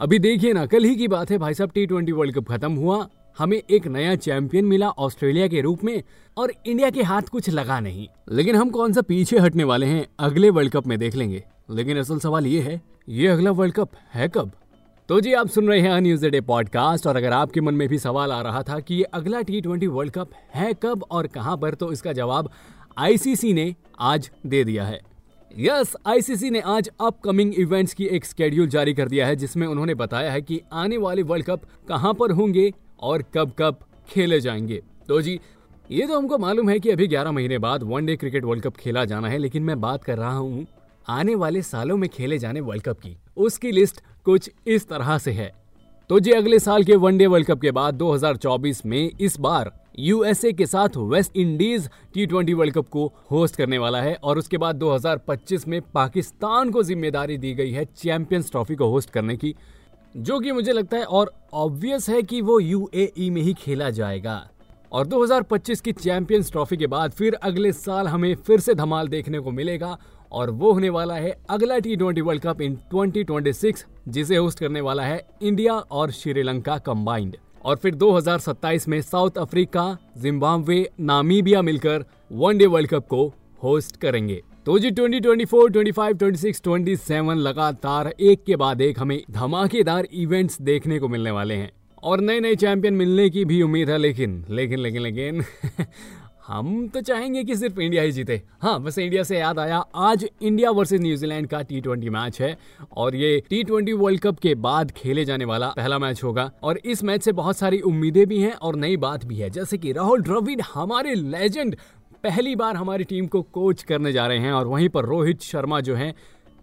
अभी देखिए ना, कल ही की बात है, भाई साहब टी ट्वेंटी वर्ल्ड कप खत्म हुआ, हमें एक नया चैंपियन मिला ऑस्ट्रेलिया के रूप में, और इंडिया के हाथ कुछ लगा नहीं। लेकिन हम कौन सा पीछे हटने वाले हैं, अगले वर्ल्ड कप में देख लेंगे। लेकिन असल सवाल ये है, ये अगला वर्ल्ड कप है कब? तो जी, आप सुन रहे हैं न्यूज़ डे पॉडकास्ट और अगर आपके मन में भी सवाल आ रहा था कि ये अगला टी ट्वेंटी वर्ल्ड कप है कब और कहाँ पर तो इसका जवाब आईसीसी ने आज दे दिया है। यस, आईसीसी ने आज अपकमिंग इवेंट्स की एक स्केड्यूल जारी कर दिया है, जिसमें उन्होंने बताया है कि आने वाले वर्ल्ड कप कहाँ पर होंगे और कब कब खेले जाएँगे। तो जी, ये तो हमको मालूम है कि अभी 11 महीने बाद वनडे क्रिकेट वर्ल्ड कप खेला जाना है, लेकिन मैं बात कर रहा हूँ आने वाले सालों में खेले जाने वर्ल्ड कप की। उसकी लिस्ट कुछ इस तरह से है। तो जी, अगले साल के वनडे वर्ल्ड कप के बाद 2024 में इस बार यूएसए के साथ West Indies T twenty World Cup को होस्ट करने वाला है और उसके बाद 2025 में पाकिस्तान को ज़िम्मेदारी दी गई है चैंपियंस ट्रॉफी को होस्ट करने की, जो कि मुझे लगता है और ऑब्वियस है कि वो यूएई में ही खेला जाएगा। और 2025 की चैंपियंस ट्रॉफी के बाद फिर अगले साल हमें फिर से धमाल देखने को मिलेगा और वो होने वाला है अगला T twenty World Cup in 2026 जिसे होस्ट करने वाला है इंडिया और श्रीलंका कंबाइंड और फिर 2027 में साउथ अफ्रीका जिम्बाब्वे नामीबिया मिलकर वनडे वर्ल्ड कप को होस्ट करेंगे. तो जी 2024, 25, 26, 27 लगातार एक के बाद एक हमें धमाकेदार इवेंट्स देखने को मिलने वाले हैं. और नए नए चैंपियन मिलने की भी उम्मीद है लेकिन लेकिन लेकिन लेकिन हम तो चाहेंगे कि सिर्फ़ इंडिया ही जीते। हाँ वैसे इंडिया से याद आया, आज इंडिया वर्सेस न्यूजीलैंड का टी ट्वेंटी मैच है और ये टी ट्वेंटी वर्ल्ड कप के बाद खेले जाने वाला पहला मैच होगा और इस मैच से बहुत सारी उम्मीदें भी हैं और नई बात भी है। जैसे कि राहुल द्रविड, हमारे लेजेंड पहली बार हमारी टीम को कोच करने जा रहे हैं और वहीं पर रोहित शर्मा जो है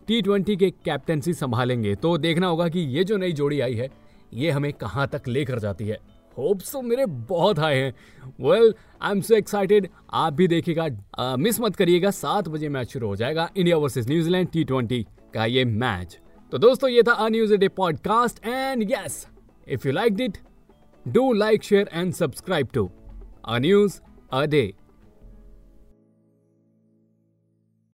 टी ट्वेंटी के कैप्टनसी संभालेंगे। तो देखना होगा कि ये जो नई जोड़ी आई है, ये हमें कहाँ तक लेकर जाती है। होप्स तो मेरे बहुत हाई हैं। Well I am so excited आप भी देखिएगा मिस मत करिएगा। सात बजे मैच शुरू हो जाएगा India versus New Zealand T twenty का ये मैच तो दोस्तों, ये था a day podcast and yes if you like it do like share and subscribe to a news a day